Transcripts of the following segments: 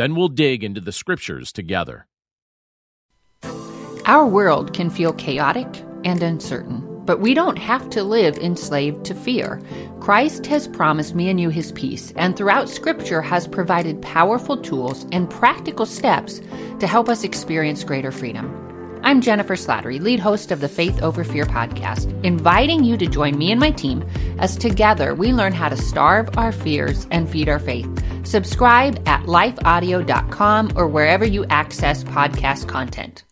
Then we'll dig into the scriptures together. Our world can feel chaotic and uncertain, but we don't have to live enslaved to fear. Christ has promised me and you his peace, and throughout Scripture has provided powerful tools and practical steps to help us experience greater freedom. I'm Jennifer Slattery, lead host of the Faith Over Fear podcast, inviting you to join me and my team as together we learn how to starve our fears and feed our faith. Subscribe at lifeaudio.com or wherever you access podcast content.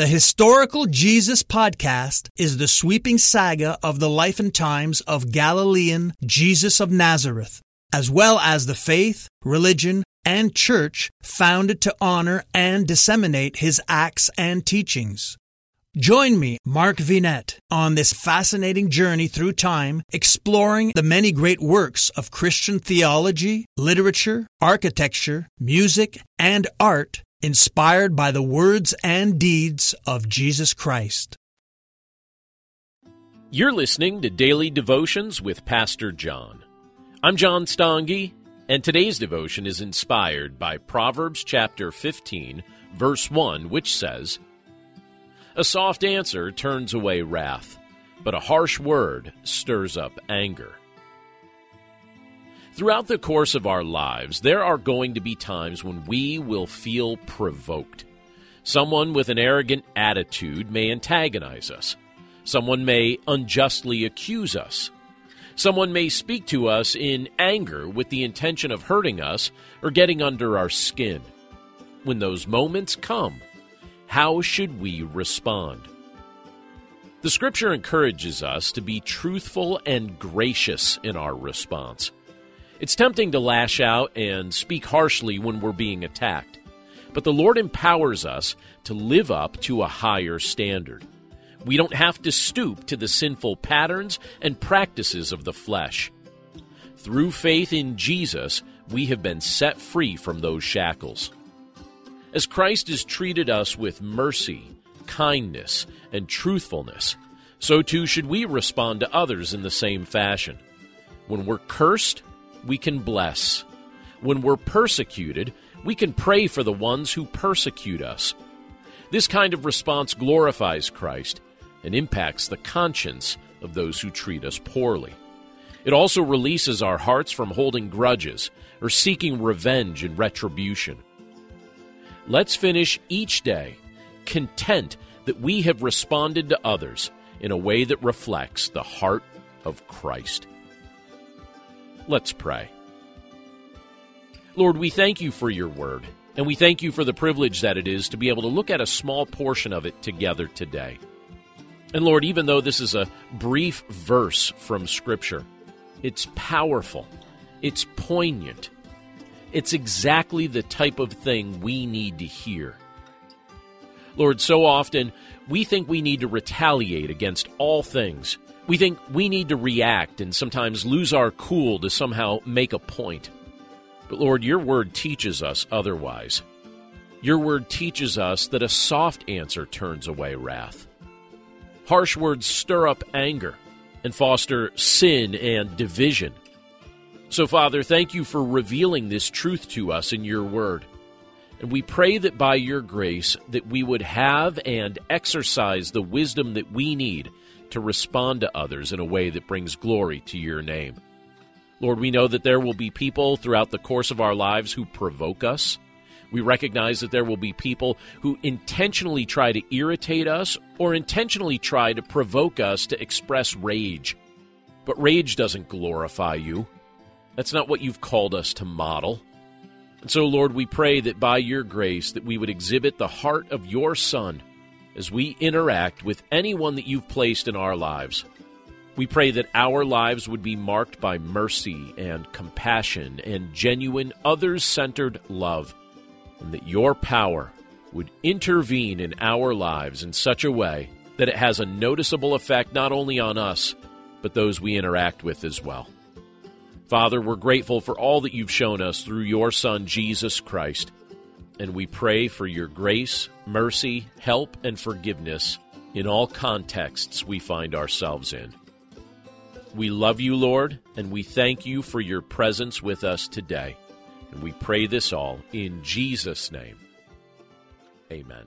The Historical Jesus podcast is the sweeping saga of the life and times of Galilean Jesus of Nazareth, as well as the faith, religion, and church founded to honor and disseminate his acts and teachings. Join me, Mark Vinet, on this fascinating journey through time, exploring the many great works of Christian theology, literature, architecture, music, and art inspired by the words and deeds of Jesus Christ. You're listening to Daily Devotions with Pastor John. I'm John Stange, and today's devotion is inspired by Proverbs chapter 15, verse 1, which says, A soft answer turns away wrath, but a harsh word stirs up anger. Throughout the course of our lives, there are going to be times when we will feel provoked. Someone with an arrogant attitude may antagonize us. Someone may unjustly accuse us. Someone may speak to us in anger with the intention of hurting us or getting under our skin. When those moments come, how should we respond? The scripture encourages us to be truthful and gracious in our response. It's tempting to lash out and speak harshly when we're being attacked, but the Lord empowers us to live up to a higher standard. We don't have to stoop to the sinful patterns and practices of the flesh. Through faith in Jesus, we have been set free from those shackles. As Christ has treated us with mercy, kindness, and truthfulness, so too should we respond to others in the same fashion. When we're cursed, we can bless. When we're persecuted, we can pray for the ones who persecute us. This kind of response glorifies Christ and impacts the conscience of those who treat us poorly. It also releases our hearts from holding grudges or seeking revenge and retribution. Let's finish each day content that we have responded to others in a way that reflects the heart of Christ. Let's pray. Lord, we thank you for your word, and we thank you for the privilege that it is to be able to look at a small portion of it together today. And Lord, even though this is a brief verse from Scripture, it's powerful, it's poignant, it's exactly the type of thing we need to hear. Lord, so often we think we need to retaliate against all things we think we need to react and sometimes lose our cool to somehow make a point. But Lord, your word teaches us otherwise. Your word teaches us that a soft answer turns away wrath. Harsh words stir up anger and foster sin and division. So, Father, thank you for revealing this truth to us in your word. And we pray that by your grace that we would have and exercise the wisdom that we need to respond to others in a way that brings glory to your name. Lord, we know that there will be people throughout the course of our lives who provoke us. We recognize that there will be people who intentionally try to irritate us or intentionally try to provoke us to express rage. But rage doesn't glorify you. That's not what you've called us to model. And so, Lord, we pray that by your grace that we would exhibit the heart of your Son as we interact with anyone that you've placed in our lives. We pray that our lives would be marked by mercy and compassion and genuine others centered love, and that your power would intervene in our lives in such a way that it has a noticeable effect not only on us, but those we interact with as well. Father, we're grateful for all that you've shown us through your Son, Jesus Christ, and we pray for your grace, mercy, help, and forgiveness in all contexts we find ourselves in. We love you, Lord, and we thank you for your presence with us today. And we pray this all in Jesus' name. Amen.